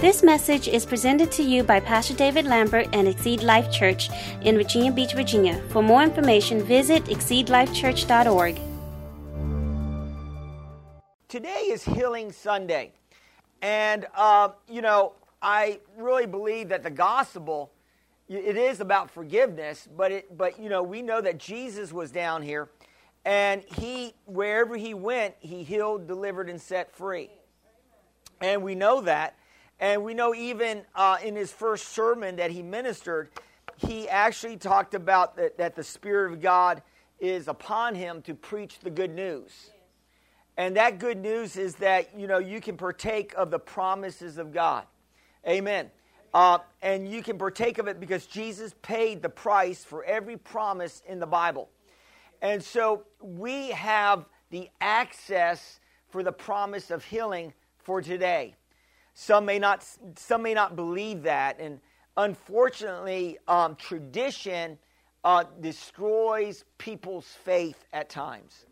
This message is presented to you by Pastor David Lambert and Exceed Life Church in Virginia Beach, Virginia. For more information, visit exceedlifechurch.org. Today is Healing Sunday. And, uh, you know, I really believe that the gospel, it is about forgiveness, but, it, but, you know, we know that Jesus was down here and he, wherever he went, he healed, delivered, and set free. And we know that. And we know even uh, in his first sermon that he ministered, he actually talked about that, that the Spirit of God is upon him to preach the good news. And that good news is that, you know, you can partake of the promises of God. Amen. Uh, and you can partake of it because Jesus paid the price for every promise in the Bible. And so we have the access for the promise of healing for today. Some may not, some may not believe that. And unfortunately, um, tradition uh, destroys people's faith at times.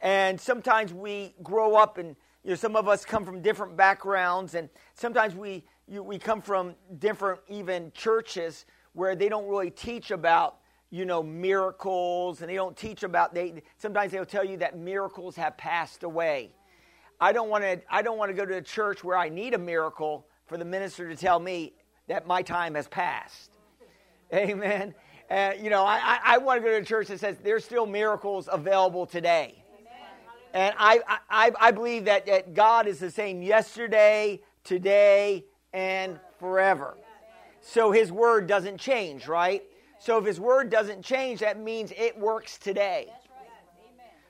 And sometimes we grow up and you know, some of us come from different backgrounds, and sometimes we, you, we come from different even churches where they don't really teach about you know miracles and they don't teach about they sometimes they'll tell you that miracles have passed away I don't want to I don't want to go to a church where I need a miracle for the minister to tell me that my time has passed. Amen. Uh, you know, I, I, I want to go to a church that says there's still miracles available today. And I, I, I believe that, that God is the same yesterday, today, and forever. So his word doesn't change, right? So if his word doesn't change, that means it works today.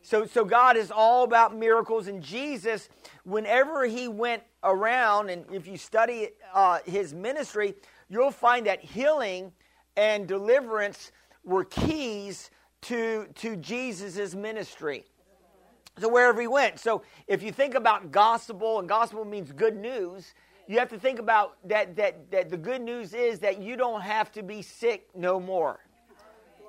So, so God is all about miracles, and Jesus, whenever he went around, and if you study uh, his ministry, you'll find that healing and deliverance were keys to, to Jesus' ministry. So wherever he went. So if you think about gospel, and gospel means good news, you have to think about that, that, that the good news is that you don't have to be sick no more.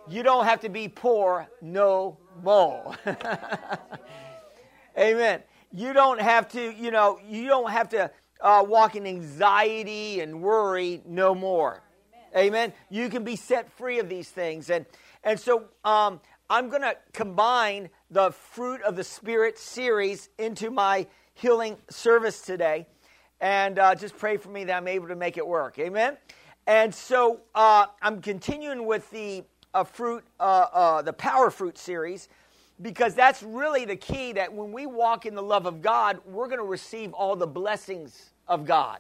You don't have to be poor no more. Amen. You don't have to, you know, you don't have to uh, walk in anxiety and worry no more. Amen. You can be set free of these things. And, and so um, I'm going to combine the Fruit of the Spirit series into my healing service today. And uh, just pray for me that I'm able to make it work. Amen. And so uh, I'm continuing with the a fruit, uh, uh, the power fruit series, because that's really the key that when we walk in the love of God, we're going to receive all the blessings of God.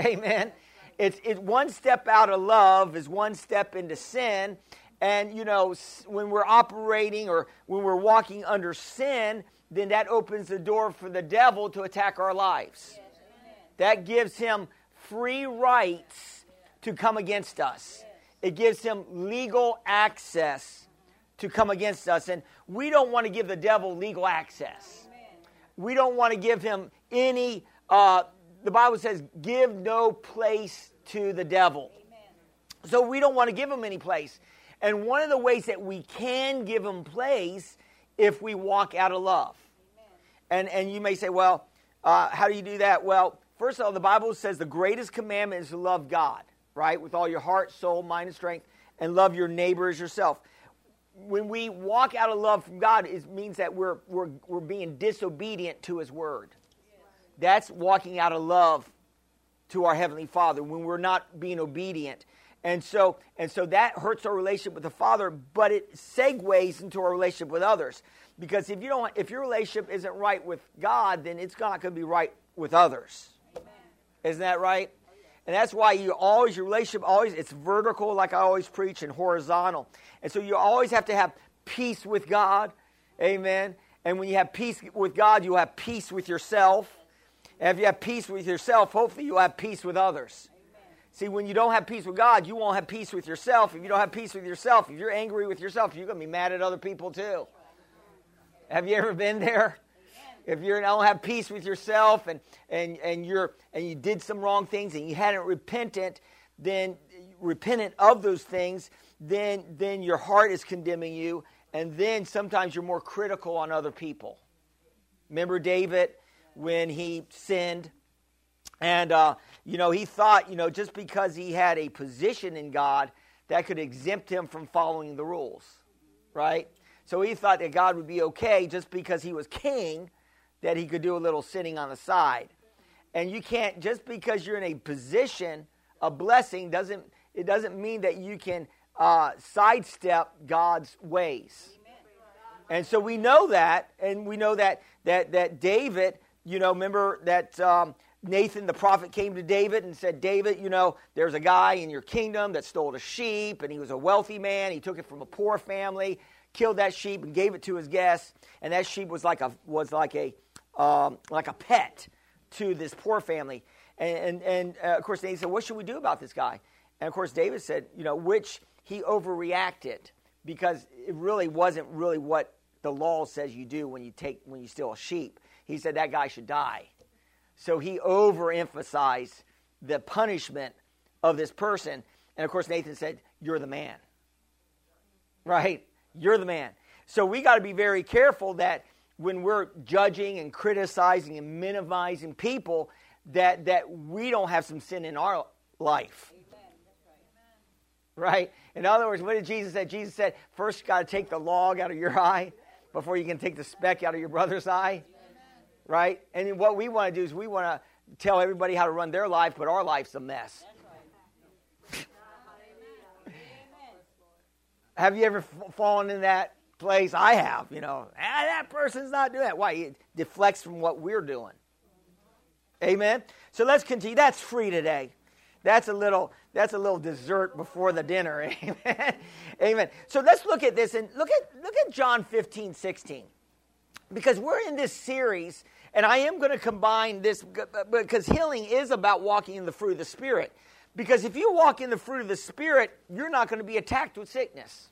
Amen. It's it, one step out of love is one step into sin. And, you know, when we're operating or when we're walking under sin, then that opens the door for the devil to attack our lives. That gives him free rights to come against us it gives him legal access to come against us. And we don't want to give the devil legal access. We don't want to give him any, uh, the Bible says, give no place to the devil. So we don't want to give him any place. And one of the ways that we can give him place if we walk out of love. And, and you may say, well, uh, how do you do that? Well, first of all, the Bible says the greatest commandment is to love God right? With all your heart, soul, mind, and strength, and love your neighbor as yourself. When we walk out of love from God, it means that we're, we're, we're being disobedient to His word. That's walking out of love to our Heavenly Father when we're not being obedient. And so, and so that hurts our relationship with the Father, but it segues into our relationship with others. Because if you don't, if your relationship isn't right with God, then it's not going to be right with others. Amen. Isn't that right? And that's why you always, your relationship always, it's vertical, like I always preach, and horizontal. And so you always have to have peace with God. Amen. And when you have peace with God, you have peace with yourself. And if you have peace with yourself, hopefully you'll have peace with others. See, when you don't have peace with God, you won't have peace with yourself. If you don't have peace with yourself, if you're angry with yourself, you're going to be mad at other people too. Have you ever been there? If you don't have peace with yourself and, and, and, you're, and you did some wrong things and you hadn't repentant, then repentant of those things, then, then your heart is condemning you. And then sometimes you're more critical on other people. Remember David when he sinned And, uh, you know, he thought, you know, just because he had a position in God, that could exempt him from following the rules, right? So he thought that God would be okay just because he was king, that he could do a little sitting on the side. And you can't, just because you're in a position of blessing, doesn't, it doesn't mean that you can uh, sidestep God's ways. And so we know that, and we know that that that David, you know, remember that um, Nathan the prophet came to David and said, David, you know, there's a guy in your kingdom that stole a sheep, and he was a wealthy man. He took it from a poor family, killed that sheep, and gave it to his guests. And that sheep was like a was like a um, like a pet to this poor family. And and, and uh, of course, Nathan said, what should we do about this guy? And of course, David said, you know, which he overreacted because it really wasn't really what the law says you do when you take when you steal a sheep. He said that guy should die. So he overemphasized the punishment of this person. And of course, Nathan said, You're the man. Right? You're the man. So we got to be very careful that when we're judging and criticizing and minimizing people, that, that we don't have some sin in our life. Right? In other words, what did Jesus say? Jesus said, first you got to take the log out of your eye before you can take the speck out of your brother's eye right? And what we want to do is we want to tell everybody how to run their life, but our life's a mess. have you ever fallen in that place? I have. You know, ah, that person's not doing that. Why? It deflects from what we're doing. Amen. So let's continue. That's free today. That's a little. That's a little dessert before the dinner. Amen. Amen. So let's look at this and look at look at John 15, 16. Because we're in this series and I am going to combine this because healing is about walking in the fruit of the Spirit. Because if you walk in the fruit of the Spirit, you're not going to be attacked with sickness.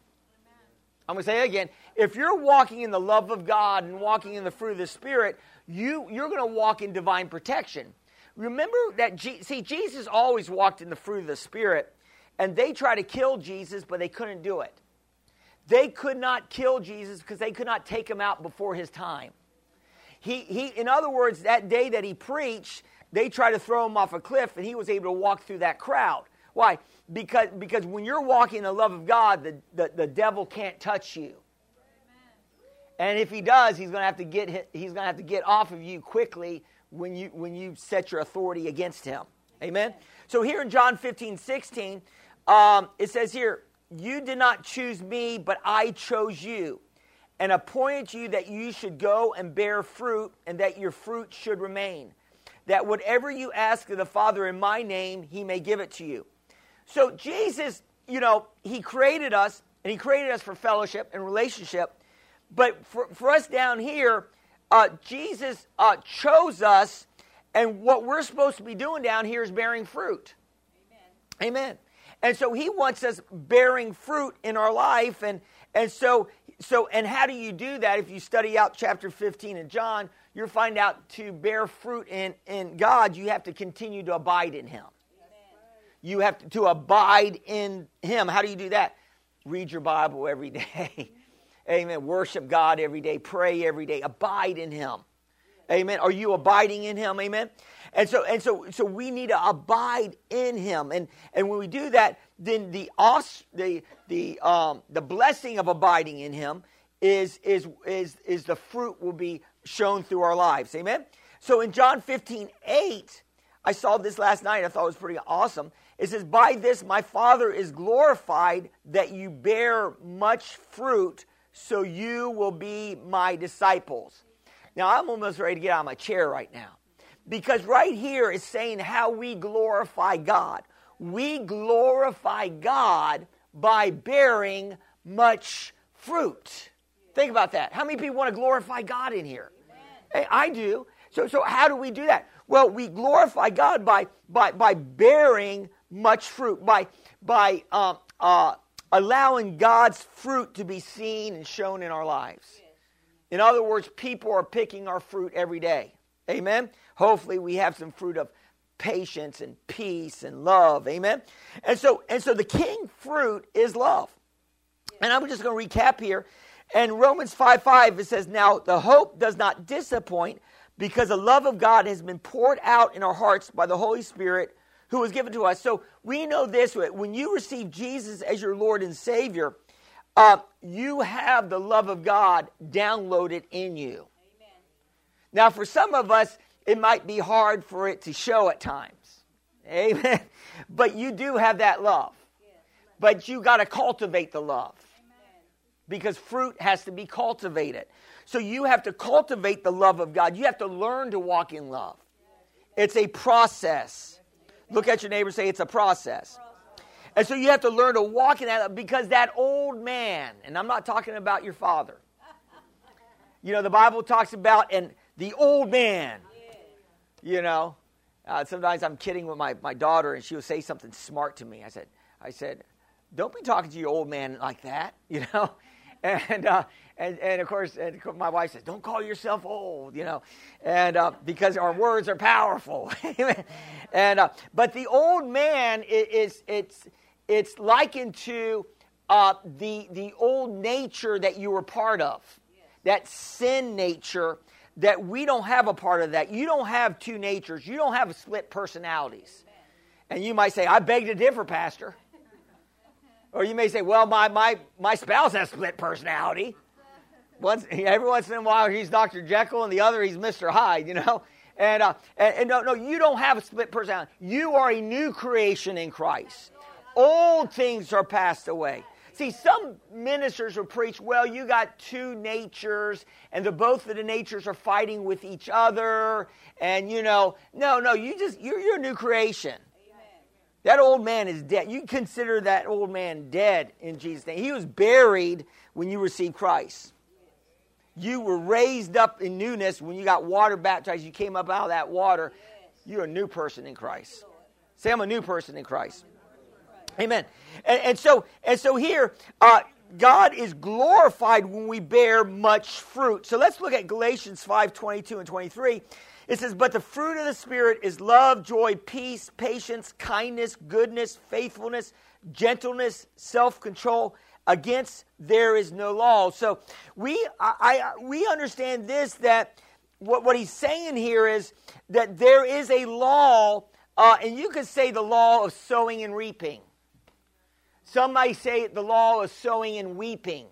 I'm going to say again. If you're walking in the love of God and walking in the fruit of the Spirit, you, you're going to walk in divine protection. Remember that, G- see, Jesus always walked in the fruit of the Spirit, and they tried to kill Jesus, but they couldn't do it. They could not kill Jesus because they could not take him out before his time. He, he, in other words, that day that he preached, they tried to throw him off a cliff, and he was able to walk through that crowd. Why? Because, because when you're walking in the love of God, the, the, the devil can't touch you. And if he does, he's going to have to get he's going to have to get off of you quickly when you when you set your authority against him. Amen. So here in John 15, 16, um, it says here, "You did not choose me, but I chose you." and appointed you that you should go and bear fruit, and that your fruit should remain. That whatever you ask of the Father in my name, he may give it to you. So, Jesus, you know, he created us, and he created us for fellowship and relationship. But for, for us down here, uh, Jesus uh, chose us, and what we're supposed to be doing down here is bearing fruit. Amen. Amen. And so he wants us bearing fruit in our life, and, and so so, and how do you do that? If you study out chapter 15 in John, you'll find out to bear fruit in, in God, you have to continue to abide in Him. You have to, abide in Him. How do you do that? Read your Bible every day. Amen. Worship God every day. Pray every day. Abide in Him. Amen. Are you abiding in Him? Amen. And so, and so, so we need to abide in Him. And and when we do that, then the os the the um, the blessing of abiding in Him is is is is the fruit will be shown through our lives. Amen. So in John 15, 8, I saw this last night. I thought it was pretty awesome. It says, By this my Father is glorified that you bear much fruit, so you will be my disciples. Now, I'm almost ready to get out of my chair right now. Because right here is saying how we glorify God we glorify God by bearing much fruit. Think about that. How many people want to glorify God in here? Hey, I do. So, so how do we do that? Well, we glorify God by, by, by bearing much fruit, by, by um, uh, allowing God's fruit to be seen and shown in our lives. In other words, people are picking our fruit every day. Amen? Hopefully, we have some fruit of patience and peace and love. Amen. And so and so the king fruit is love. And I'm just going to recap here. And Romans 5 5, it says, Now the hope does not disappoint because the love of God has been poured out in our hearts by the Holy Spirit who was given to us. So we know this when you receive Jesus as your Lord and Savior, uh, you have the love of God downloaded in you. Amen. Now, for some of us, it might be hard for it to show at times. Amen. But you do have that love. But you got to cultivate the love. Because fruit has to be cultivated. So you have to cultivate the love of God. You have to learn to walk in love. It's a process. Look at your neighbor say, It's a process. And so you have to learn to walk in that because that old man, and I'm not talking about your father. You know, the Bible talks about and the old man. You know, uh, sometimes I'm kidding with my, my daughter, and she will say something smart to me. I said, I said, don't be talking to your old man like that, you know. And uh, and, and of course, and my wife says, "Don't call yourself old," you know, and uh, because our words are powerful. and uh, but the old man is, it's it's likened to uh, the the old nature that you were part of, that sin nature that we don't have a part of that. You don't have two natures. You don't have split personalities. And you might say, "I beg to differ, Pastor." or you may say, "Well, my my my spouse has split personality." Once, every once in a while, he's Dr. Jekyll, and the other, he's Mr. Hyde, you know? And, uh, and, and no, no, you don't have a split personality. You are a new creation in Christ. Old things are passed away. See, some ministers will preach, well, you got two natures, and the both of the natures are fighting with each other. And, you know, no, no, you just, you're, you're a new creation. That old man is dead. You consider that old man dead in Jesus' name. He was buried when you received Christ. You were raised up in newness when you got water baptized. You came up out of that water. You're a new person in Christ. Say, I'm a new person in Christ. Amen. And, and so, and so here, uh, God is glorified when we bear much fruit. So let's look at Galatians 5 22 and 23. It says, But the fruit of the Spirit is love, joy, peace, patience, kindness, goodness, faithfulness, gentleness, self control. Against there is no law. So we, I, I, we understand this that what, what he's saying here is that there is a law, uh, and you could say the law of sowing and reaping. Some might say the law of sowing and weeping.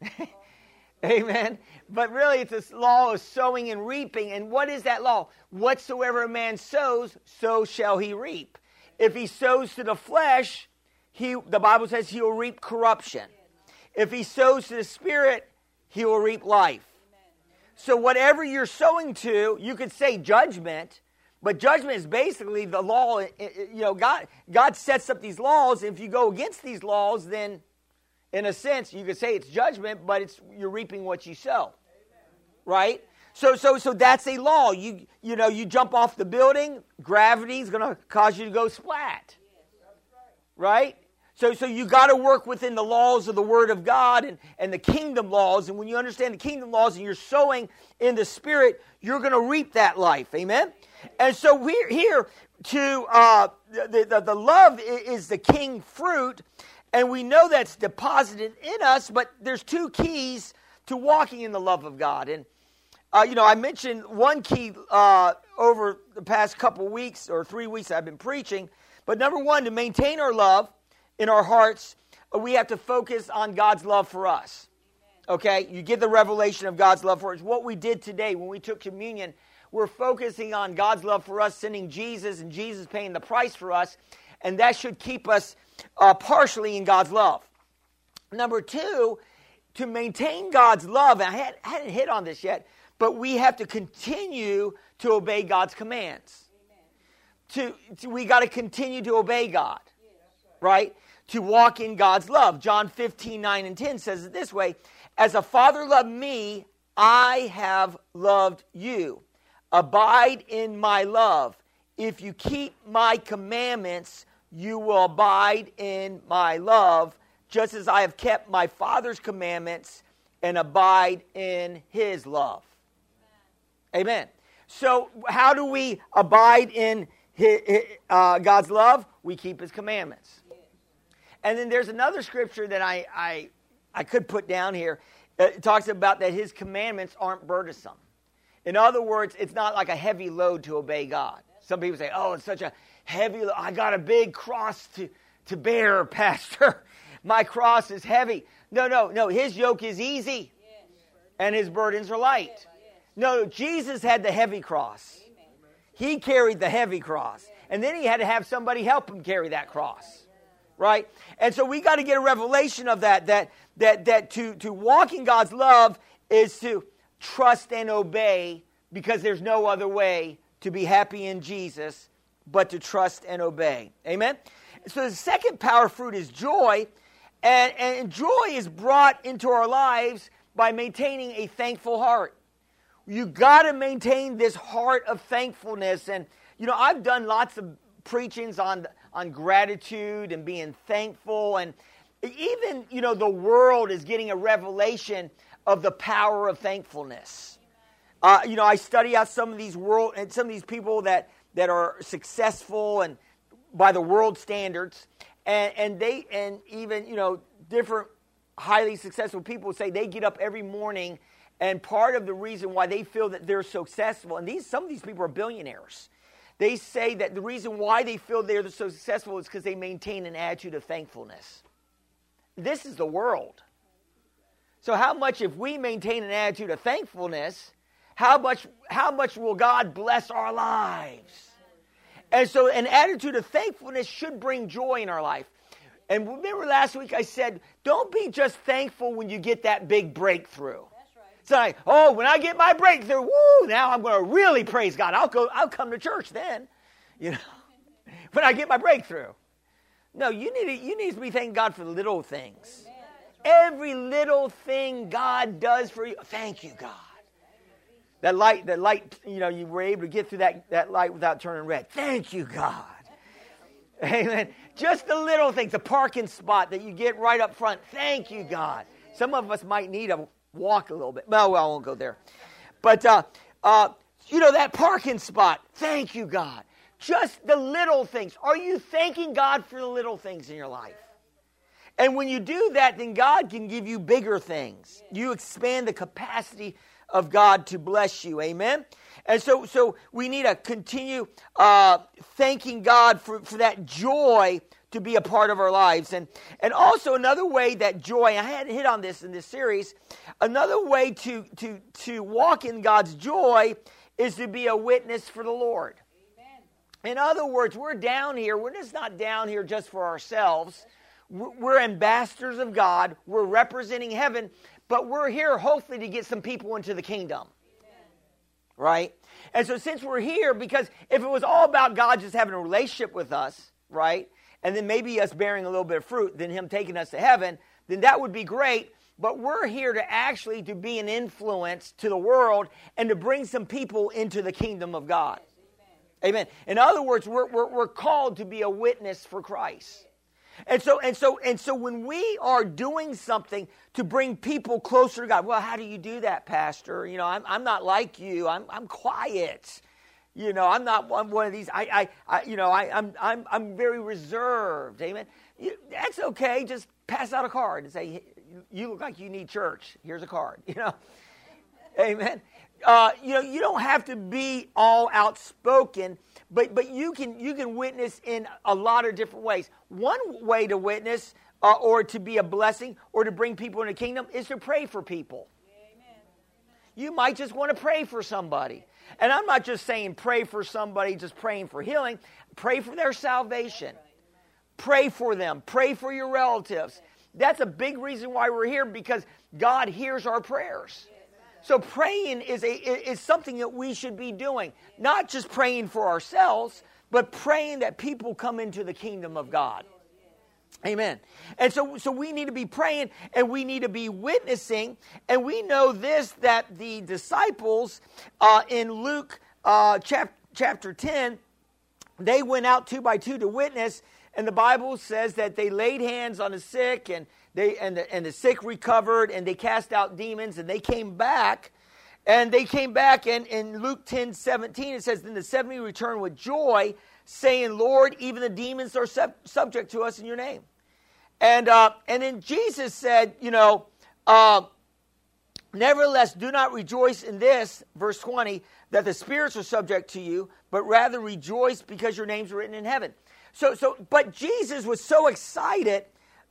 Amen. But really, it's this law of sowing and reaping. And what is that law? Whatsoever a man sows, so shall he reap. If he sows to the flesh, he, the Bible says he will reap corruption. If he sows to the Spirit, he will reap life. So, whatever you're sowing to, you could say judgment, but judgment is basically the law. You know, God, God sets up these laws. If you go against these laws, then in a sense, you could say it's judgment, but it's you're reaping what you sow. Right? So, so, so that's a law. You, you know, you jump off the building, gravity is going to cause you to go splat. Right? So, so you got to work within the laws of the Word of God and, and the kingdom laws. And when you understand the kingdom laws and you're sowing in the Spirit, you're going to reap that life. Amen? And so we're here to, uh, the, the, the love is the king fruit. And we know that's deposited in us, but there's two keys to walking in the love of God. And, uh, you know, I mentioned one key uh, over the past couple weeks or three weeks I've been preaching. But number one, to maintain our love in our hearts, we have to focus on God's love for us. Okay? You get the revelation of God's love for us. What we did today when we took communion, we're focusing on God's love for us, sending Jesus and Jesus paying the price for us, and that should keep us uh, partially in God's love. Number two, to maintain God's love, I, had, hadn't hit on this yet, but we have to continue to obey God's commands. To, to, we got to continue to obey God, right? To walk in God's love. John 15, 9 and 10 says it this way As a father loved me, I have loved you. Abide in my love. If you keep my commandments, you will abide in my love, just as I have kept my Father's commandments and abide in his love. Amen. Amen. So, how do we abide in his, uh, God's love? We keep his commandments. And then there's another scripture that I, I, I could put down here. Uh, it talks about that his commandments aren't burdensome. In other words, it's not like a heavy load to obey God. Some people say, oh, it's such a heavy, I got a big cross to, to bear, Pastor. My cross is heavy. No, no, no. His yoke is easy and his burdens are light. No, Jesus had the heavy cross. He carried the heavy cross. And then he had to have somebody help him carry that cross. Right? And so we got to get a revelation of that, that, that, that to, to walk in God's love is to trust and obey because there's no other way to be happy in Jesus but to trust and obey. Amen? So the second power fruit is joy. And, and joy is brought into our lives by maintaining a thankful heart. You got to maintain this heart of thankfulness. And, you know, I've done lots of preachings on, on gratitude and being thankful. And even, you know, the world is getting a revelation of the power of thankfulness. Uh, you know, I study out some of these world and some of these people that that are successful and by the world standards, and, and they and even you know different highly successful people say they get up every morning, and part of the reason why they feel that they're successful, and these some of these people are billionaires. They say that the reason why they feel they're so successful is because they maintain an attitude of thankfulness. This is the world. So, how much if we maintain an attitude of thankfulness, how much, how much will God bless our lives? And so, an attitude of thankfulness should bring joy in our life. And remember last week I said, don't be just thankful when you get that big breakthrough. It's like, oh, when I get my breakthrough, woo, now I'm going to really praise God. I'll go, I'll come to church then, you know, when I get my breakthrough. No, you need to, you need to be thanking God for the little things. Every little thing God does for you. Thank you, God. That light, that light, you know, you were able to get through that, that light without turning red. Thank you, God. Amen. Just the little things, the parking spot that you get right up front. Thank you, God. Some of us might need a walk a little bit. Well, well I won't go there. But, uh, uh, you know, that parking spot. Thank you, God. Just the little things. Are you thanking God for the little things in your life? And when you do that, then God can give you bigger things. You expand the capacity of God to bless you. Amen? And so, so we need to continue uh, thanking God for, for that joy to be a part of our lives. And, and also, another way that joy, I hadn't hit on this in this series, another way to, to, to walk in God's joy is to be a witness for the Lord. Amen. In other words, we're down here, we're just not down here just for ourselves. We're ambassadors of God, we're representing heaven, but we're here hopefully to get some people into the kingdom. Amen. Right? And so since we're here, because if it was all about God just having a relationship with us, right? And then maybe us bearing a little bit of fruit, then him taking us to heaven, then that would be great. But we're here to actually to be an influence to the world and to bring some people into the kingdom of God. Amen. In other words, we're, we're, we're called to be a witness for Christ. And so, and so, and so when we are doing something to bring people closer to God, well, how do you do that, Pastor? You know, I'm, I'm not like you. I'm, I'm quiet. You know, I'm not I'm one of these. I, I, I you know, I, I'm, I'm, I'm very reserved. Amen. You, that's okay. Just pass out a card and say, you look like you need church. Here's a card. You know, Amen. Uh, you know, you don't have to be all outspoken but but you can you can witness in a lot of different ways. One way to witness uh, or to be a blessing or to bring people into the kingdom is to pray for people. Amen. You might just want to pray for somebody. And I'm not just saying pray for somebody, just praying for healing. Pray for their salvation. Pray for them. Pray for your relatives. That's a big reason why we're here because God hears our prayers. So praying is, a, is something that we should be doing. Not just praying for ourselves, but praying that people come into the kingdom of God. Amen. And so, so we need to be praying and we need to be witnessing. And we know this that the disciples uh, in Luke uh, chap- chapter 10, they went out two by two to witness. And the Bible says that they laid hands on the sick and they and the, and the sick recovered and they cast out demons and they came back and they came back and in luke 10 17 it says then the 70 returned with joy saying lord even the demons are sub- subject to us in your name and uh, and then jesus said you know uh, Nevertheless, do not rejoice in this, verse 20, that the spirits are subject to you, but rather rejoice because your names are written in heaven. So, so, but Jesus was so excited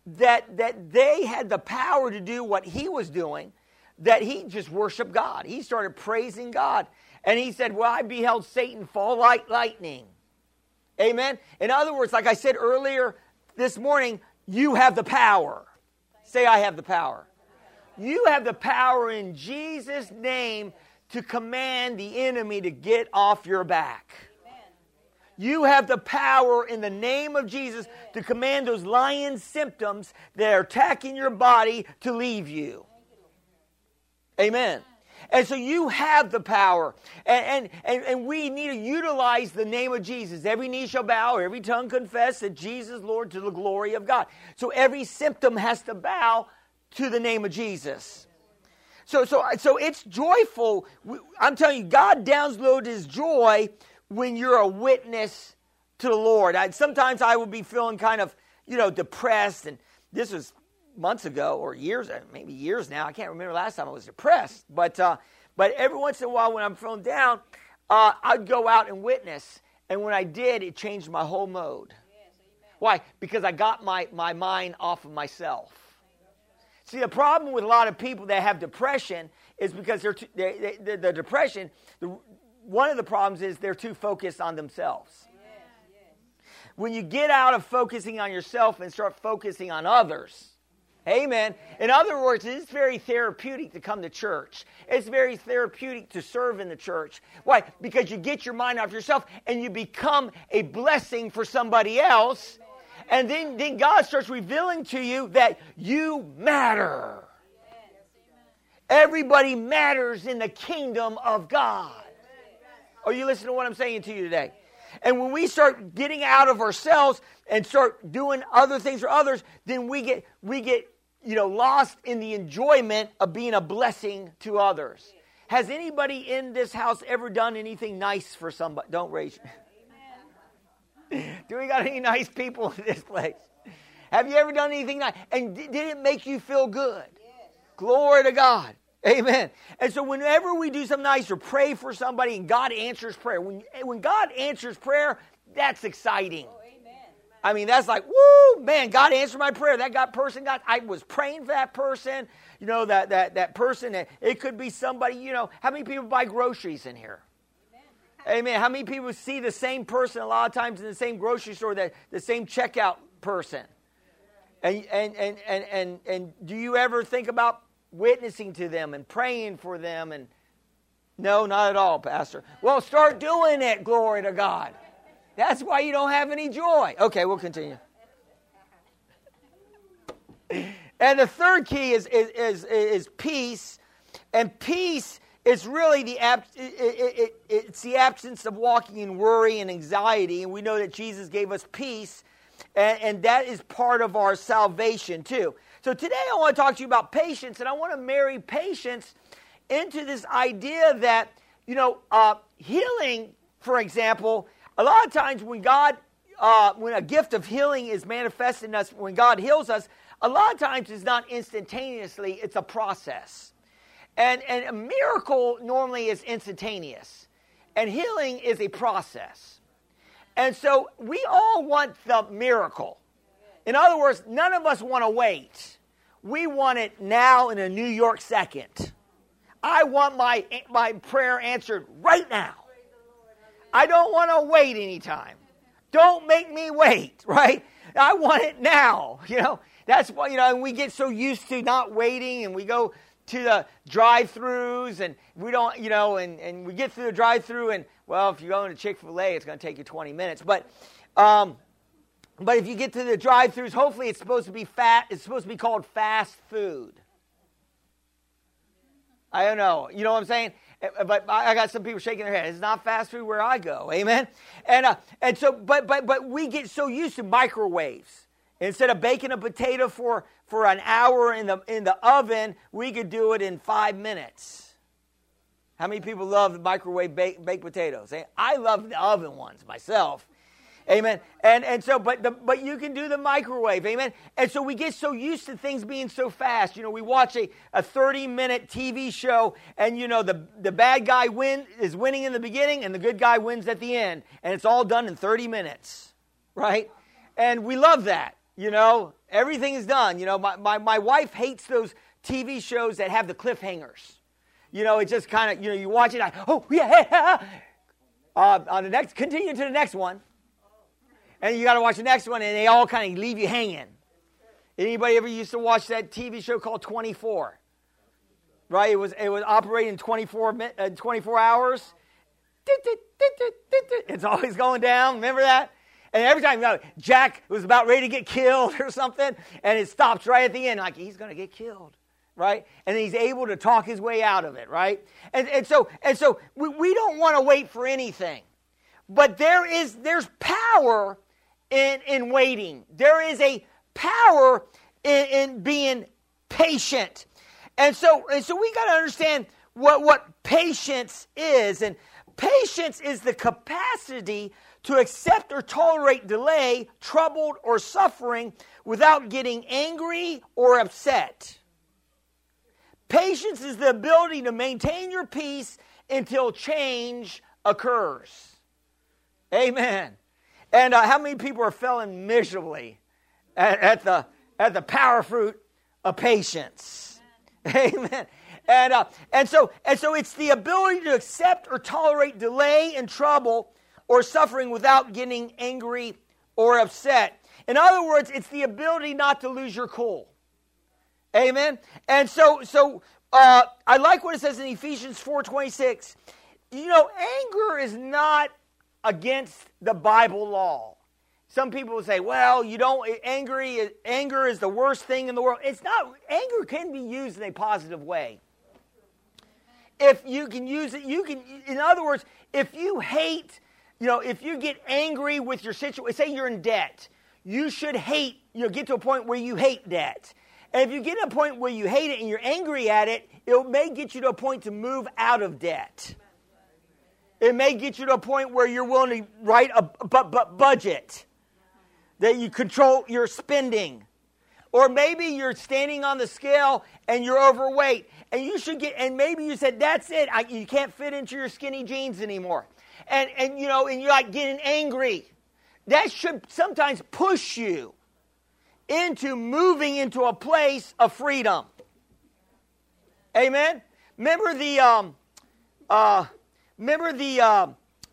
that, that they had the power to do what he was doing that he just worshiped God. He started praising God. And he said, Well, I beheld Satan fall like lightning. Amen. In other words, like I said earlier this morning, you have the power. Say, I have the power. You have the power in Jesus' name to command the enemy to get off your back. You have the power in the name of Jesus to command those lion symptoms that are attacking your body to leave you. Amen. And so you have the power. And, and, and, we need to utilize the name of Jesus. Every knee shall bow, every tongue confess that Jesus Lord to the glory of God. So every symptom has to bow to the name of Jesus. So, so, so it's joyful. I'm telling you, God downloads his joy when you're a witness to the Lord. I, sometimes I would be feeling kind of, you know, depressed. And this was months ago or years, uh, maybe years now. I can't remember last time I was depressed. But, uh, but every once in a while when I'm feeling down, uh, I'd go out and witness. And when I did, it changed my whole mode. Yes, Why? Because I got my, my mind off of myself. See, the problem with a lot of people that have depression is because they're too, they, they, the depression, the, one of the problems is they're too focused on themselves. When you get out of focusing on yourself and start focusing on others, Amen. In other words, it's very therapeutic to come to church. It's very therapeutic to serve in the church. Why? Because you get your mind off yourself and you become a blessing for somebody else and then, then God starts revealing to you that you matter. Everybody matters in the kingdom of God. Are you listening to what I'm saying to you today? And when we start getting out of ourselves and start doing other things for others, then we get we get you know lost in the enjoyment of being a blessing to others. Has anybody in this house ever done anything nice for somebody? Don't raise. Do we got any nice people in this place? Have you ever done anything nice? And did it make you feel good? Yes. Glory to God. Amen. And so whenever we do something nice or pray for somebody and God answers prayer, when, when God answers prayer, that's exciting. I mean, that's like, woo, man, God answered my prayer. That got person got, I was praying for that person. You know, that, that, that person, it could be somebody, you know, how many people buy groceries in here? Amen. How many people see the same person a lot of times in the same grocery store, that the same checkout person? And, and, and, and, and, and do you ever think about witnessing to them and praying for them? And no, not at all, Pastor. Well, start doing it. Glory to God. That's why you don't have any joy. Okay, we'll continue. And the third key is, is, is, is peace. And peace is really the ab- it, it, it, it's the absence of walking in worry and anxiety, and we know that Jesus gave us peace, and, and that is part of our salvation too. So today I want to talk to you about patience, and I want to marry patience into this idea that you know uh, healing, for example, a lot of times when God, uh, when a gift of healing is manifested in us, when God heals us, a lot of times it's not instantaneously; it's a process. And, and a miracle normally is instantaneous, and healing is a process. And so we all want the miracle. In other words, none of us want to wait. We want it now in a New York second. I want my, my prayer answered right now. I don't want to wait any time. Don't make me wait, right? I want it now. You know, that's why, you know, and we get so used to not waiting and we go to the drive-throughs and we don't, you know, and, and we get through the drive-through and, well, if you're going to Chick-fil-A, it's going to take you 20 minutes. But, um, but if you get to the drive-throughs, hopefully it's supposed to be fat. It's supposed to be called fast food. I don't know. You know what I'm saying? Eh, but I got some people shaking their head. It's not fast food where I go. Amen. And uh, and so, but but but we get so used to microwaves. Instead of baking a potato for, for an hour in the, in the oven, we could do it in five minutes. How many people love microwave baked, baked potatoes? I love the oven ones myself. Amen. And and so, but the, but you can do the microwave. Amen. And so we get so used to things being so fast. You know, we watch a, a 30 minute TV show, and you know the the bad guy win is winning in the beginning, and the good guy wins at the end, and it's all done in 30 minutes, right? And we love that. You know, everything is done. You know, my my, my wife hates those TV shows that have the cliffhangers. You know, it just kind of you know you watch it. Like, oh yeah. Uh, on the next, continue to the next one and you got to watch the next one, and they all kind of leave you hanging. Anybody ever used to watch that TV show called 24? Right? It was it was operating 24 uh, 24 hours. It's always going down. Remember that? And every time you know, Jack was about ready to get killed or something, and it stops right at the end, like he's going to get killed, right? And he's able to talk his way out of it, right? And, and so and so we, we don't want to wait for anything, but there is there's power in, in waiting. There is a power in, in being patient. And so, and so we got to understand what, what patience is. And patience is the capacity to accept or tolerate delay, troubled, or suffering without getting angry or upset. Patience is the ability to maintain your peace until change occurs. Amen. And uh, how many people are failing miserably at, at, the, at the power fruit of patience? Amen. Amen. And, uh, and, so, and so it's the ability to accept or tolerate delay and trouble or suffering without getting angry or upset. In other words, it's the ability not to lose your cool. Amen. And so, so uh, I like what it says in Ephesians four twenty six. You know, anger is not against the Bible law. Some people will say, well, you don't, angry, anger is the worst thing in the world. It's not, anger can be used in a positive way. If you can use it, you can, in other words, if you hate, you know, if you get angry with your situation, say you're in debt, you should hate, you know, get to a point where you hate debt. And if you get to a point where you hate it and you're angry at it, it may get you to a point to move out of debt. It may get you to a point where you're willing to write a bu- bu- budget, that you control your spending. Or maybe you're standing on the scale and you're overweight, and you should get, and maybe you said, That's it, I, you can't fit into your skinny jeans anymore. And, and, you know, and you're like getting angry. That should sometimes push you into moving into a place of freedom. Amen? Remember the, um, uh, Remember the, uh,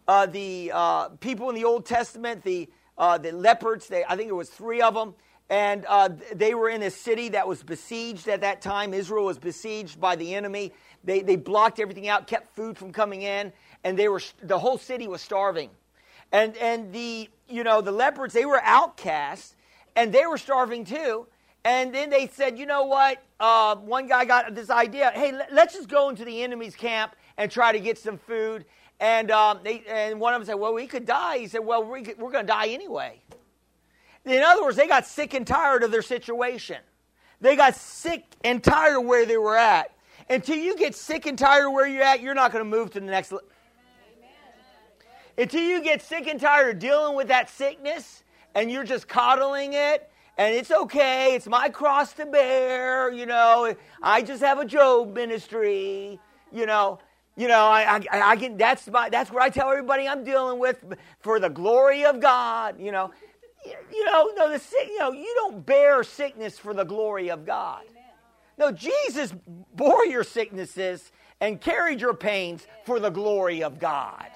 uh, the uh, people in the Old Testament, the, uh, the lepers, they, I think it was three of them, and uh, they were in a city that was besieged at that time. Israel was besieged by the enemy. They, they blocked everything out, kept food from coming in, and they were, the whole city was starving. And, and the, you know, the lepers, they were outcasts, and they were starving too. And then they said, you know what? Uh, one guy got this idea hey, let's just go into the enemy's camp and try to get some food. And, um, they, and one of them said, Well, we could die. He said, Well, we are going to die anyway. In other words, they got sick and tired of their situation. They got sick and tired of where they were at. Until you get sick and tired of where you're at, you're not going to move to the next. level. Until you get sick and tired of dealing with that sickness and you're just coddling it and it's okay, it's my cross to bear, you know, I just have a Job ministry, you know. You know, I, I, I can, that's, my, that's where I tell everybody I'm dealing with for the glory of God. You know, you know, no, the sick, you know, you don't bear sickness for the glory of God. No, Jesus bore your sicknesses and carried your pains for the glory of God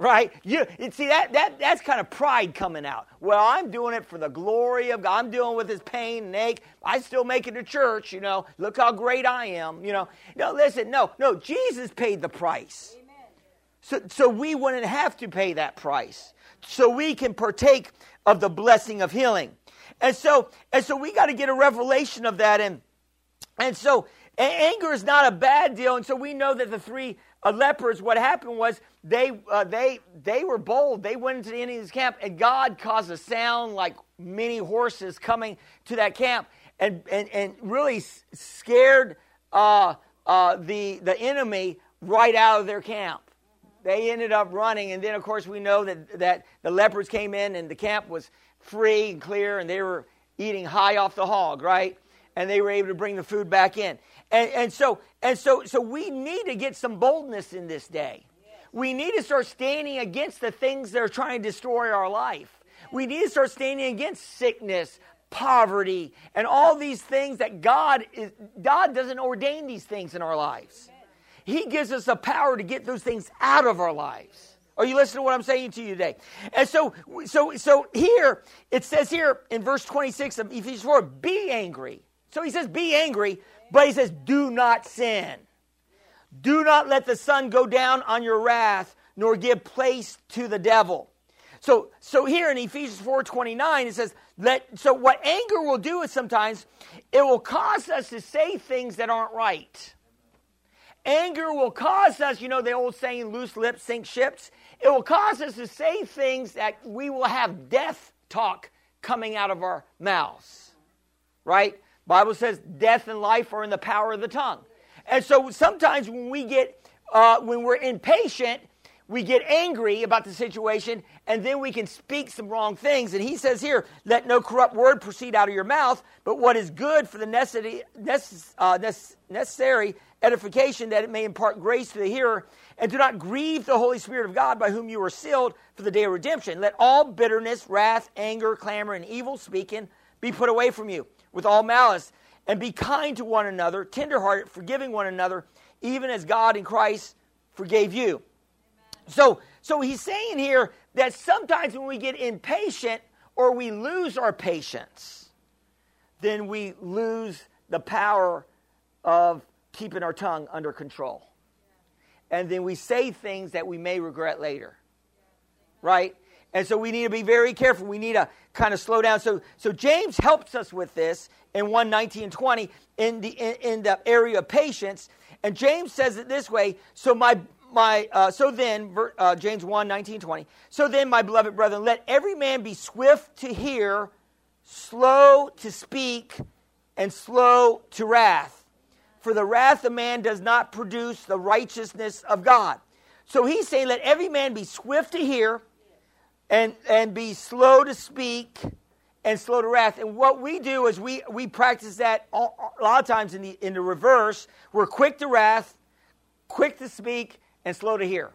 right? You see that that that's kind of pride coming out. Well, I'm doing it for the glory of God. I'm dealing with his pain and ache. I still make it to church, you know. Look how great I am, you know. No, listen, no, no. Jesus paid the price, Amen. so so we wouldn't have to pay that price, so we can partake of the blessing of healing, and so and so we got to get a revelation of that, and and so anger is not a bad deal, and so we know that the three uh, lepers, what happened was they, uh, they, they were bold. They went into the enemy's camp, and God caused a sound like many horses coming to that camp and, and, and really scared uh, uh, the, the enemy right out of their camp. they ended up running. And then, of course, we know that, that the lepers came in and the camp was free and clear and they were eating high off the hog, right? And they were able to bring the food back in. And, and so, and so, so we need to get some boldness in this day. We need to start standing against the things that are trying to destroy our life. We need to start standing against sickness, poverty, and all these things that God is, God doesn't ordain these things in our lives. He gives us the power to get those things out of our lives. Are you listening to what I'm saying to you today? And so, so, so here it says here in verse 26 of Ephesians 4, be angry. So he says, be angry, but he says, do not sin. Do not let the sun go down on your wrath, nor give place to the devil. So, so here in Ephesians 4:29, it says, let, so what anger will do is sometimes it will cause us to say things that aren't right. Anger will cause us, you know, the old saying, loose lips sink ships. It will cause us to say things that we will have death talk coming out of our mouths. Right? Bible says death and life are in the power of the tongue. And so sometimes when we get, uh, when we're impatient, we get angry about the situation, and then we can speak some wrong things. And he says here, let no corrupt word proceed out of your mouth, but what is good for the necessity, necess, uh, necessary edification, that it may impart grace to the hearer. And do not grieve the Holy Spirit of God, by whom you are sealed for the day of redemption. Let all bitterness, wrath, anger, clamor, and evil speaking be put away from you, with all malice and be kind to one another, tenderhearted, forgiving one another, even as God in Christ forgave you. So, so he's saying here that sometimes when we get impatient or we lose our patience, then we lose the power of keeping our tongue under control. And then we say things that we may regret later. Right? And so we need to be very careful. We need to kind of slow down. So, so James helps us with this in 1 19 and 20 in the, in, in, the area of patience. And James says it this way So, my, my, uh, so then, uh, James 1 19 20. So then, my beloved brethren, let every man be swift to hear, slow to speak, and slow to wrath. For the wrath of man does not produce the righteousness of God. So he's saying, let every man be swift to hear and, and be slow to speak and slow to wrath. And what we do is we, we practice that a lot of times in the, in the reverse. We're quick to wrath, quick to speak, and slow to hear.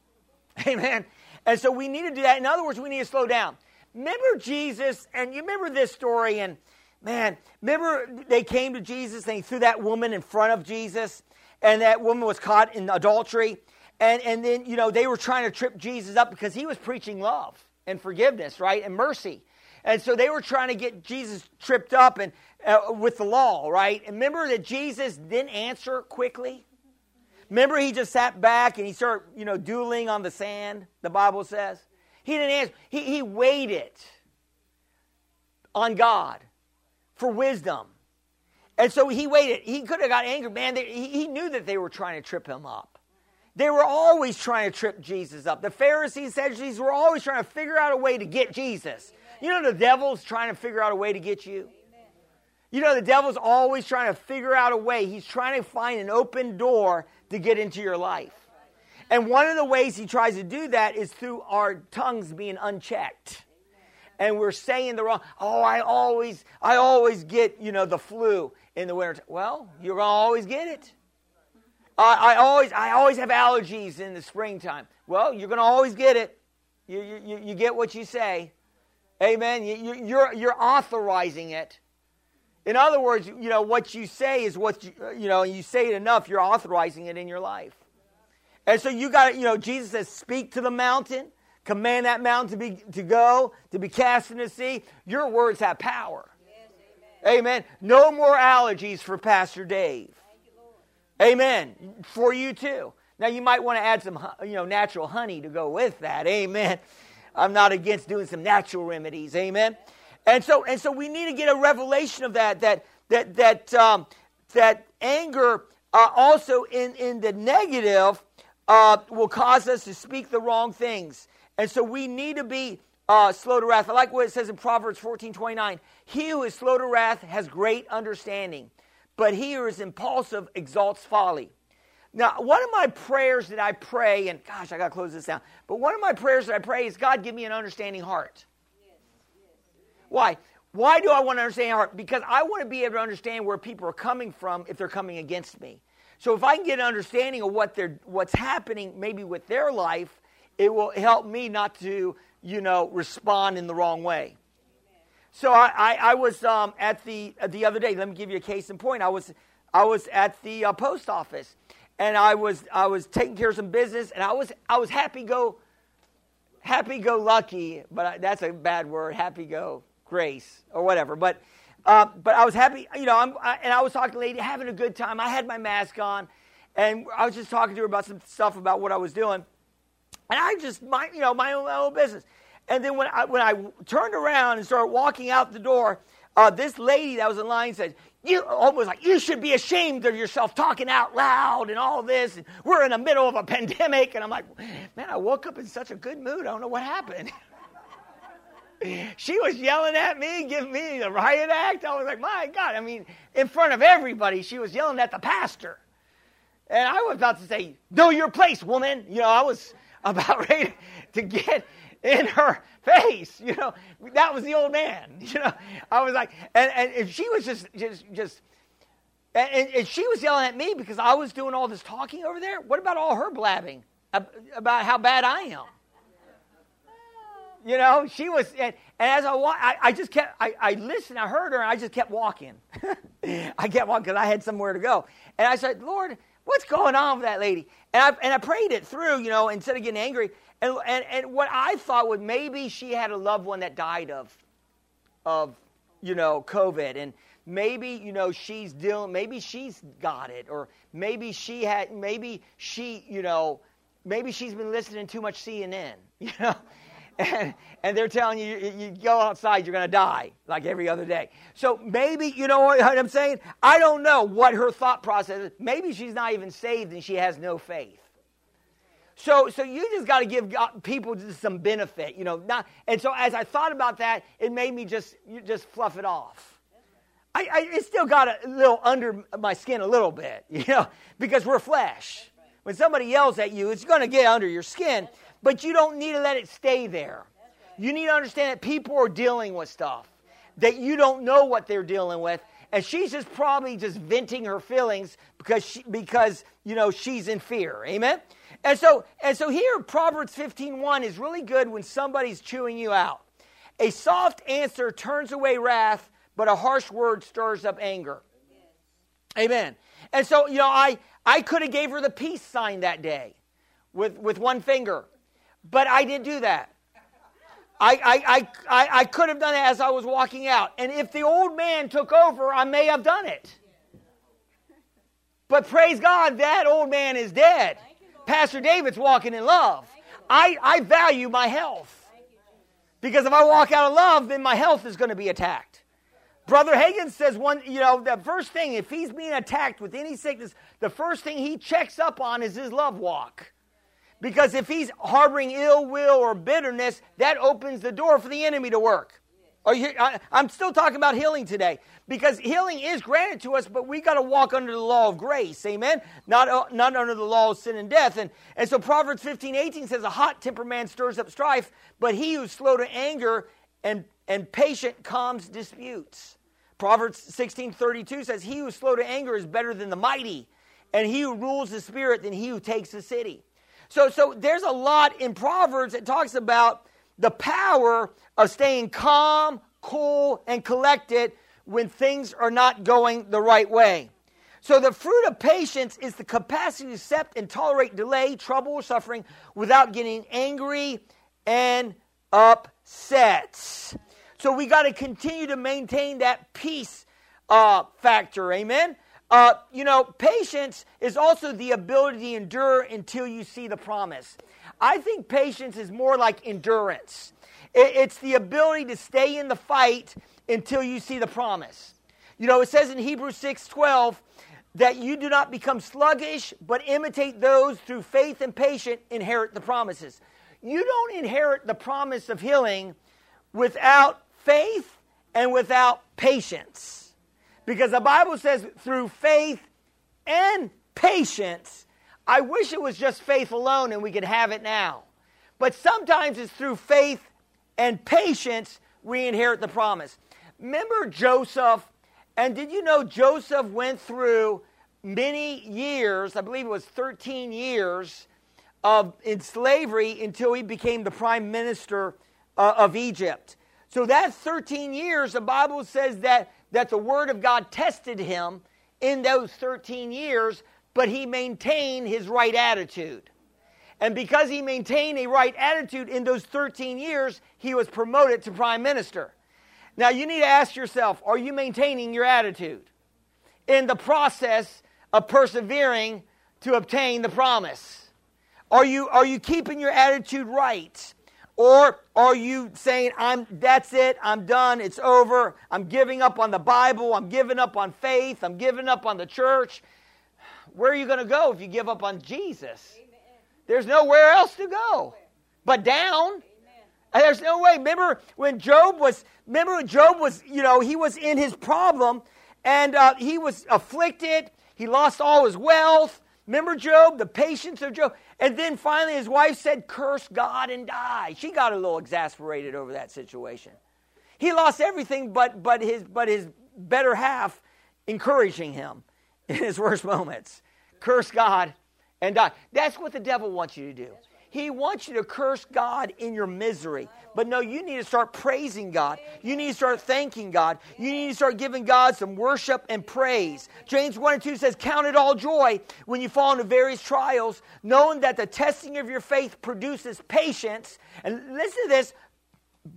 Amen. And so we need to do that. In other words, we need to slow down. Remember Jesus, and you remember this story, and man, remember they came to Jesus and he threw that woman in front of Jesus, and that woman was caught in adultery. And, and then, you know, they were trying to trip Jesus up because he was preaching love and forgiveness, right? And mercy. And so they were trying to get Jesus tripped up and uh, with the law, right? And remember that Jesus didn't answer quickly? Remember he just sat back and he started, you know, dueling on the sand, the Bible says? He didn't answer. He, he waited on God for wisdom. And so he waited. He could have got angry. Man, they, he, he knew that they were trying to trip him up. They were always trying to trip Jesus up. The Pharisees, Sadducees were always trying to figure out a way to get Jesus. You know, the devil's trying to figure out a way to get you. You know, the devil's always trying to figure out a way. He's trying to find an open door to get into your life. And one of the ways he tries to do that is through our tongues being unchecked. And we're saying the wrong, oh, I always, I always get, you know, the flu in the winter. Well, you're going to always get it. I, I, always, I always have allergies in the springtime. Well, you're going to always get it. You, you, you get what you say. Amen. You, you're, you're authorizing it. In other words, you know, what you say is what you, you know, you say it enough, you're authorizing it in your life. And so you got, you know, Jesus says, speak to the mountain, command that mountain to be to go, to be cast in the sea. Your words have power. Yes, amen. amen. No more allergies for Pastor Dave. Amen. For you too. Now you might want to add some, you know, natural honey to go with that. Amen. I'm not against doing some natural remedies. Amen. And so, and so we need to get a revelation of that. That that that um, that anger uh, also in in the negative uh, will cause us to speak the wrong things. And so we need to be uh, slow to wrath. I like what it says in Proverbs 14 29. He who is slow to wrath has great understanding but he who is impulsive exalts folly. Now, one of my prayers that I pray, and gosh, I got to close this down, but one of my prayers that I pray is God, give me an understanding heart. Why? Why do I want to understand heart? Because I want to be able to understand where people are coming from if they're coming against me. So if I can get an understanding of what they're, what's happening maybe with their life, it will help me not to, you know, respond in the wrong way. So I, I, I was um, at the the other day. Let me give you a case in point. I was I was at the uh, post office, and I was I was taking care of some business, and I was I was happy go happy go lucky, but I, that's a bad word. Happy go grace or whatever. But uh, but I was happy, you know. I, and I was talking to the lady, having a good time. I had my mask on, and I was just talking to her about some stuff about what I was doing, and I just my you know my own, my own business. And then when I when I turned around and started walking out the door, uh, this lady that was in line said, "You almost like you should be ashamed of yourself talking out loud and all this. And we're in the middle of a pandemic." And I'm like, "Man, I woke up in such a good mood. I don't know what happened." she was yelling at me, giving me the riot act. I was like, my God. I mean, in front of everybody, she was yelling at the pastor. And I was about to say, know your place, woman. You know, I was about ready to get in her face. You know, that was the old man. You know, I was like, and, and she was just, just, just, and, and she was yelling at me because I was doing all this talking over there. What about all her blabbing about how bad I am? You know, she was, and, and as I walked, I, I, just kept, I, I listened, I heard her, and I just kept walking. I kept walking because I had somewhere to go. And I said, Lord, what's going on with that lady? And I, and I prayed it through, you know, instead of getting angry. And, and, and what I thought was maybe she had a loved one that died of, of, you know, COVID. And maybe, you know, she's dealing, maybe she's got it. Or maybe she had, maybe she, you know, maybe she's been listening to too much CNN, you know and, and they're telling you, you, you go outside, you're going to die, like every other day. So maybe, you know what I'm saying? I don't know what her thought process is. Maybe she's not even saved and she has no faith. So, so you just got to give God, people some benefit, you know. Not, and so as I thought about that, it made me just just fluff it off. I, I, it still got a little under my skin a little bit, you know, because we're flesh. When somebody yells at you, it's going to get under your skin. But you don't need to let it stay there. You need to understand that people are dealing with stuff that you don't know what they're dealing with. And she's just probably just venting her feelings because she, because you know she's in fear. Amen. And so and so here Proverbs 15:1 is really good when somebody's chewing you out. A soft answer turns away wrath, but a harsh word stirs up anger. Amen. And so, you know, I I could have gave her the peace sign that day with with one finger. But I didn't do that. I, I, I, I, could have done it as I was walking out. And if the old man took over, I may have done it. But praise God, that old man is dead. Pastor David's walking in love. I, I value my health. Because if I walk out of love, then my health is going to be attacked. Brother Hagin says one, you know, the first thing, if he's being attacked with any sickness, the first thing he checks up on is his love walk. Because if he's harboring ill will or bitterness, that opens the door for the enemy to work. You, I, I'm still talking about healing today because healing is granted to us, but we got to walk under the law of grace, amen? Not, uh, not under the law of sin and death. And, and so Proverbs 15, 18 says, A hot tempered man stirs up strife, but he who's slow to anger and, and patient calms disputes. Proverbs 16, 32 says, He who's slow to anger is better than the mighty, and he who rules the spirit than he who takes the city. So, so there's a lot in Proverbs that talks about the power of staying calm, cool, and collected when things are not going the right way. So, the fruit of patience is the capacity to accept and tolerate delay, trouble, or suffering without getting angry and upset. So, we got to continue to maintain that peace uh, factor. Amen. Uh, you know, patience is also the ability to endure until you see the promise. I think patience is more like endurance. it's the ability to stay in the fight until you see the promise. You know, it says in Hebrews 6:12 that you do not become sluggish, but imitate those through faith and patience inherit the promises. You don't inherit the promise of healing without faith and without patience. Because the Bible says through faith and patience, I wish it was just faith alone and we could have it now. But sometimes it's through faith and patience we inherit the promise. Remember Joseph? And did you know Joseph went through many years, I believe it was 13 years, of in slavery until he became the prime minister uh, of Egypt. So that 13 years, the Bible says that, that the word of God tested him in those 13 years, but he maintained his right attitude. And because he maintained a right attitude in those 13 years, he was promoted to prime minister. Now you need to ask yourself are you maintaining your attitude in the process of persevering to obtain the promise? Are you, are you keeping your attitude right? Or are you saying, I'm, that's it, I'm done, it's over, I'm giving up on the Bible, I'm giving up on faith, I'm giving up on the church? Where are you going to go if you give up on Jesus? There's nowhere else to go but down. There's no way. Remember when Job was, remember when Job was, you know, he was in his problem and uh, he was afflicted. He lost all his wealth. Remember Job, the patience of Job? And then finally his wife said, Curse God and die. She got a little exasperated over that situation. He lost everything but, but, his, but his better half encouraging him in his worst moments. Curse God and die. That's what the devil wants you to do. He wants you to curse God in your misery. But no, you need to start praising God. You need to start thanking God. You need to start giving God some worship and praise. James 1 and 2 says, Count it all joy when you fall into various trials, knowing that the testing of your faith produces patience. And listen to this,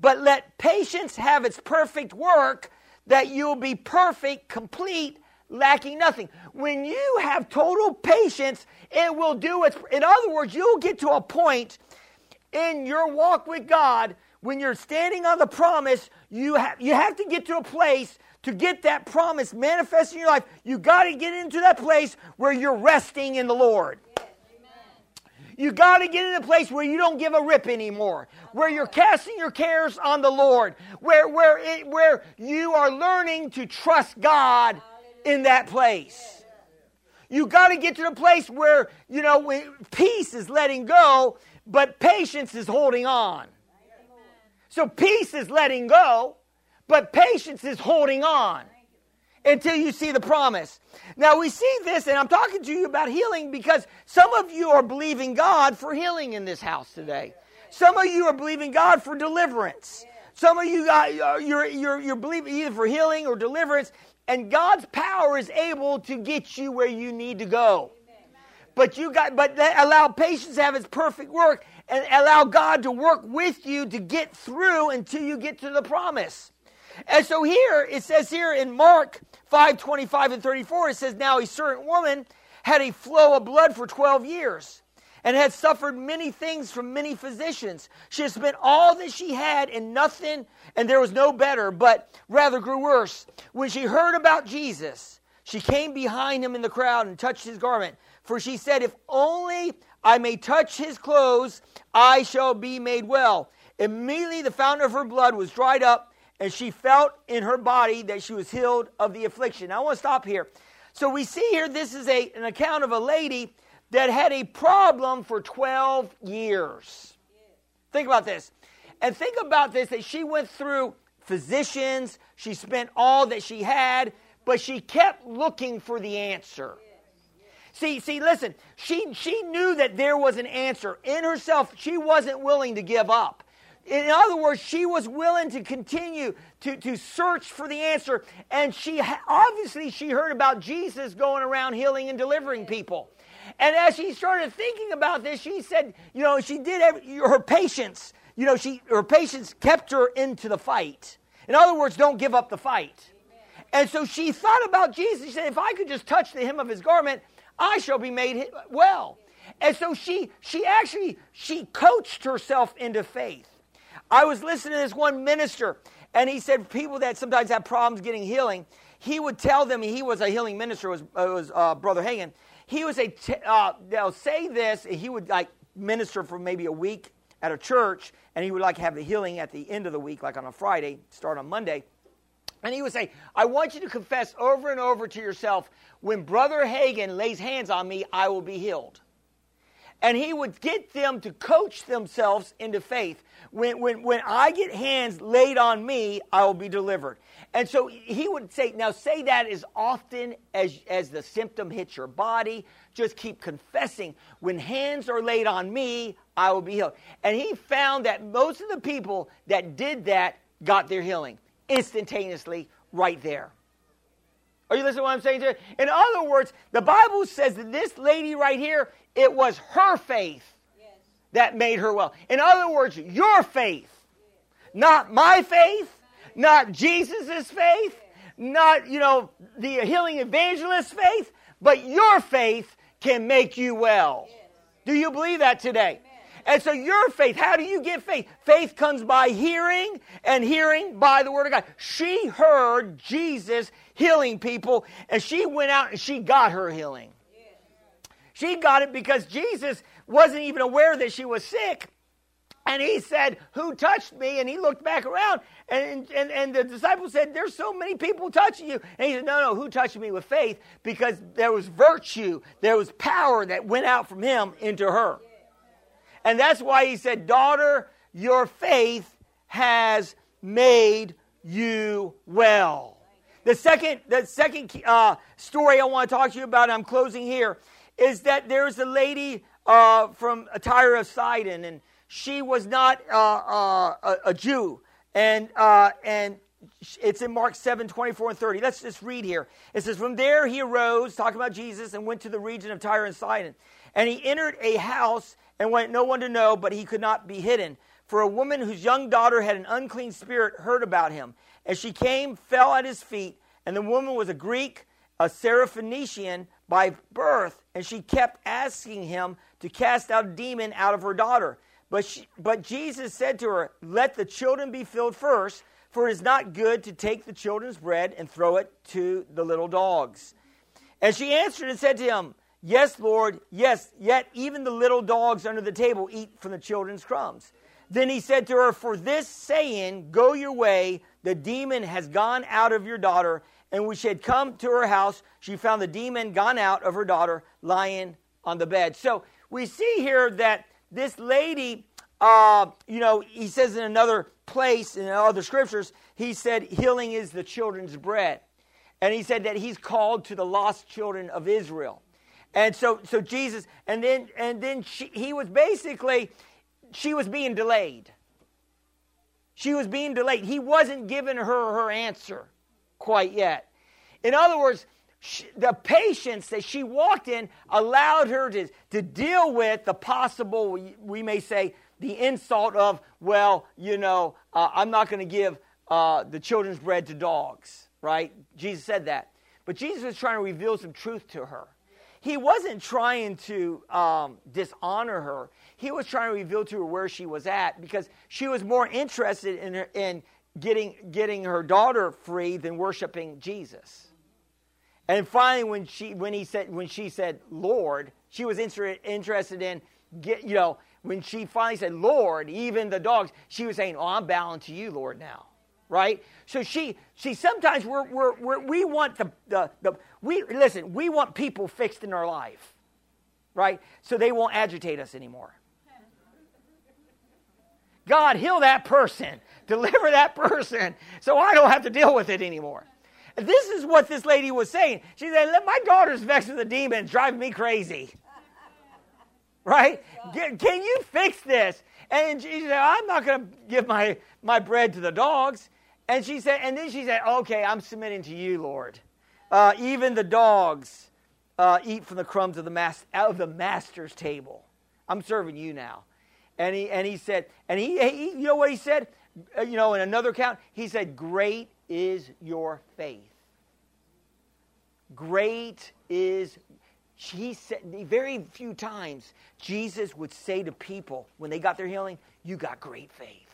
but let patience have its perfect work, that you'll be perfect, complete, lacking nothing. When you have total patience, it will do its. In other words, you'll get to a point in your walk with God when you're standing on the promise. You have you have to get to a place to get that promise manifest in your life. You got to get into that place where you're resting in the Lord. You got to get in a place where you don't give a rip anymore, where you're casting your cares on the Lord, where, where, it, where you are learning to trust God in that place. You got to get to the place where, you know, peace is letting go, but patience is holding on. So peace is letting go, but patience is holding on until you see the promise. Now we see this, and I'm talking to you about healing because some of you are believing God for healing in this house today. Some of you are believing God for deliverance. Some of you got, uh, you're, you're, you're believing either for healing or deliverance, and God's power is able to get you where you need to go. But you got but allow patience to have its perfect work and allow God to work with you to get through until you get to the promise. And so here it says here in Mark 5, 25 and 34, it says, Now a certain woman had a flow of blood for 12 years and had suffered many things from many physicians. She had spent all that she had and nothing, and there was no better, but rather grew worse. When she heard about Jesus, she came behind him in the crowd and touched his garment. For she said, If only I may touch his clothes, I shall be made well. Immediately the fountain of her blood was dried up, and she felt in her body that she was healed of the affliction. Now, I want to stop here. So we see here this is a, an account of a lady that had a problem for 12 years. Think about this. And think about this that she went through physicians, she spent all that she had, but she kept looking for the answer. See, see, listen, she, she knew that there was an answer. In herself, she wasn't willing to give up. In other words, she was willing to continue to, to search for the answer. And she obviously she heard about Jesus going around healing and delivering people. And as she started thinking about this, she said, you know, she did every, her patience, you know, she her patience kept her into the fight. In other words, don't give up the fight. And so she thought about Jesus. She said, if I could just touch the hem of his garment, I shall be made well. And so she she actually she coached herself into faith. I was listening to this one minister, and he said people that sometimes have problems getting healing, he would tell them he was a healing minister. Was was uh, Brother Hagin he was a t- uh, they'll say this he would like minister for maybe a week at a church and he would like have the healing at the end of the week like on a friday start on monday. And he would say i want you to confess over and over to yourself when brother hagin lays hands on me i will be healed and he would get them to coach themselves into faith. When, when, when I get hands laid on me, I will be delivered. And so he would say, now say that as often as, as the symptom hits your body. Just keep confessing. When hands are laid on me, I will be healed. And he found that most of the people that did that got their healing instantaneously right there. Are you listening to what I'm saying to you? In other words, the Bible says that this lady right here, it was her faith that made her well. In other words, your faith, not my faith, not Jesus' faith, not, you know, the healing evangelist's faith, but your faith can make you well. Do you believe that today? And so your faith, how do you get faith? Faith comes by hearing, and hearing by the Word of God. She heard Jesus healing people, and she went out and she got her healing. She got it because Jesus wasn't even aware that she was sick. And he said, Who touched me? And he looked back around, and, and, and the disciples said, There's so many people touching you. And he said, No, no, who touched me with faith? Because there was virtue, there was power that went out from him into her. And that's why he said, Daughter, your faith has made you well. The second, the second uh, story I want to talk to you about, I'm closing here, is that there's a lady uh, from Tyre of Sidon, and she was not uh, uh a, Jew. And, uh, and it's in Mark 7, 24 and 30. Let's just read here. It says, From there he arose, talking about Jesus, and went to the region of Tyre and Sidon. And he entered a house and went no one to know, but he could not be hidden. For a woman whose young daughter had an unclean spirit heard about him. And she came, fell at his feet, and the woman was a Greek, a Syrophoenician by birth, and she kept asking him to cast out a demon out of her daughter. But, she, but Jesus said to her, Let the children be filled first, for it is not good to take the children's bread and throw it to the little dogs. And she answered and said to him, Yes, Lord, yes, yet even the little dogs under the table eat from the children's crumbs. Then he said to her, For this saying, go your way, the demon has gone out of your daughter. And when she had come to her house, she found the demon gone out of her daughter, lying on the bed. So we see here that this lady, uh, you know, he says in another place, in other scriptures, he said, healing is the children's bread. And he said that he's called to the lost children of Israel. And so, so Jesus, and then, and then she, he was basically, she was being delayed. She was being delayed. He wasn't giving her her answer quite yet. In other words, she, the patience that she walked in allowed her to, to deal with the possible, we may say, the insult of, well, you know, uh, I'm not going to give uh, the children's bread to dogs, right? Jesus said that. But Jesus was trying to reveal some truth to her he wasn't trying to um, dishonor her. He was trying to reveal to her where she was at because she was more interested in, her, in getting, getting her daughter free than worshiping Jesus. And finally, when she, when, he said, when she said, Lord, she was inter- interested in, get, you know, when she finally said, Lord, even the dogs, she was saying, Oh, I'm bowing to you, Lord, now right? So she, she sometimes we're, we're, we're, we want the, the, the, we, listen, we want people fixed in our life, right? So they won't agitate us anymore. God, heal that person, deliver that person, so I don't have to deal with it anymore. This is what this lady was saying. She said, Let My daughter's vexed with a demon, driving me crazy. Right? Can you fix this? And she said, I'm not going to give my, my bread to the dogs. And she said, and then she said, okay, I'm submitting to you, Lord. Uh, even the dogs uh, eat from the crumbs of the mas- of the master's table. I'm serving you now. And he, and he said, and he, he you know what he said? Uh, you know, in another account, he said, great is your faith. Great is, he said, very few times, Jesus would say to people when they got their healing, you got great faith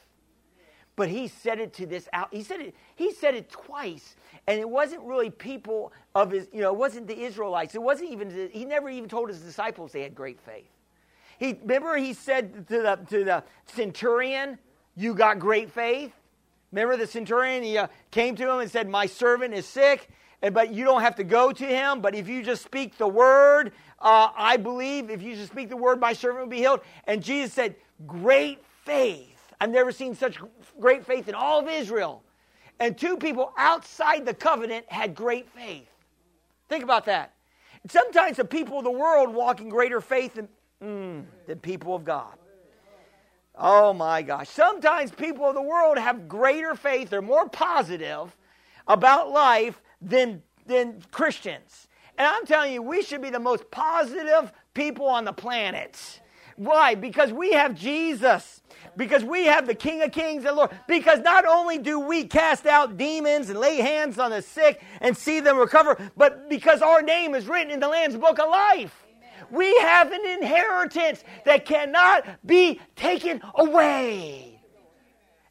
but he said it to this out he said it he said it twice and it wasn't really people of his you know it wasn't the israelites it wasn't even he never even told his disciples they had great faith he remember he said to the to the centurion you got great faith remember the centurion he uh, came to him and said my servant is sick but you don't have to go to him. But if you just speak the word, uh, I believe if you just speak the word, my servant will be healed. And Jesus said, "Great faith." I've never seen such great faith in all of Israel. And two people outside the covenant had great faith. Think about that. Sometimes the people of the world walk in greater faith than, mm, than people of God. Oh my gosh. Sometimes people of the world have greater faith, they're more positive about life than, than Christians. And I'm telling you, we should be the most positive people on the planet. Why? Because we have Jesus. Because we have the King of Kings and Lord. Because not only do we cast out demons and lay hands on the sick and see them recover, but because our name is written in the Lamb's Book of Life. We have an inheritance that cannot be taken away.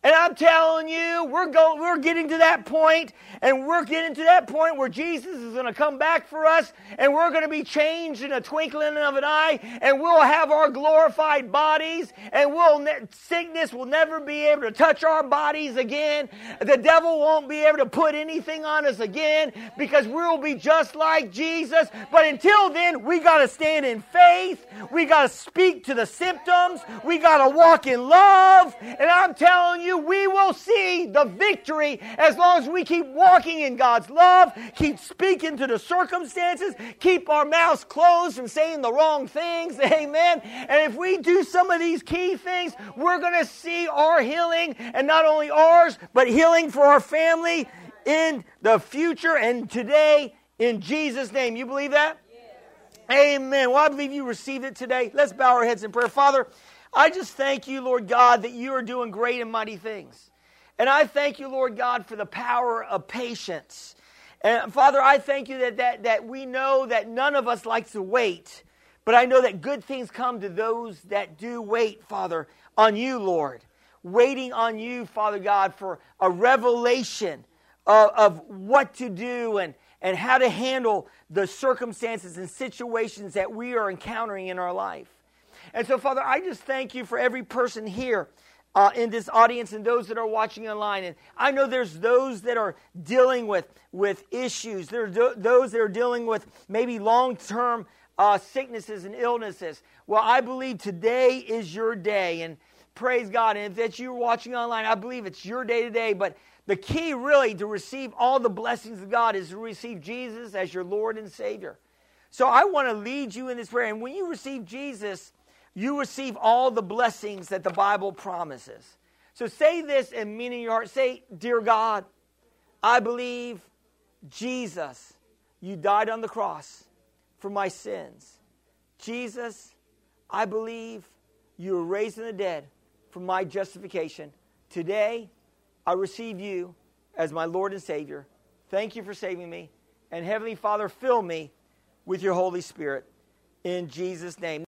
And I'm telling you, we're going, we're getting to that point, and we're getting to that point where Jesus is going to come back for us, and we're going to be changed in a twinkling of an eye, and we'll have our glorified bodies, and we'll ne- sickness will never be able to touch our bodies again. The devil won't be able to put anything on us again because we'll be just like Jesus. But until then, we got to stand in faith. We got to speak to the symptoms. We got to walk in love. And I'm telling you you, we will see the victory as long as we keep walking in God's love, keep speaking to the circumstances, keep our mouths closed from saying the wrong things. Amen. And if we do some of these key things, we're going to see our healing, and not only ours, but healing for our family in the future and today in Jesus' name. You believe that? Amen. Well, I believe you received it today. Let's bow our heads in prayer. Father, I just thank you, Lord God, that you are doing great and mighty things. And I thank you, Lord God, for the power of patience. And Father, I thank you that, that, that we know that none of us likes to wait, but I know that good things come to those that do wait, Father, on you, Lord. Waiting on you, Father God, for a revelation of, of what to do and, and how to handle the circumstances and situations that we are encountering in our life. And so, Father, I just thank you for every person here. Uh, in this audience and those that are watching online. And I know there's those that are dealing with, with issues. There's do- those that are dealing with maybe long term uh, sicknesses and illnesses. Well, I believe today is your day. And praise God. And if that's you watching online, I believe it's your day today. But the key, really, to receive all the blessings of God is to receive Jesus as your Lord and Savior. So I want to lead you in this prayer. And when you receive Jesus, you receive all the blessings that the Bible promises. So say this and mean in your heart. Say, Dear God, I believe Jesus, you died on the cross for my sins. Jesus, I believe you were raised in the dead for my justification. Today, I receive you as my Lord and Savior. Thank you for saving me. And Heavenly Father, fill me with your Holy Spirit. In Jesus' name.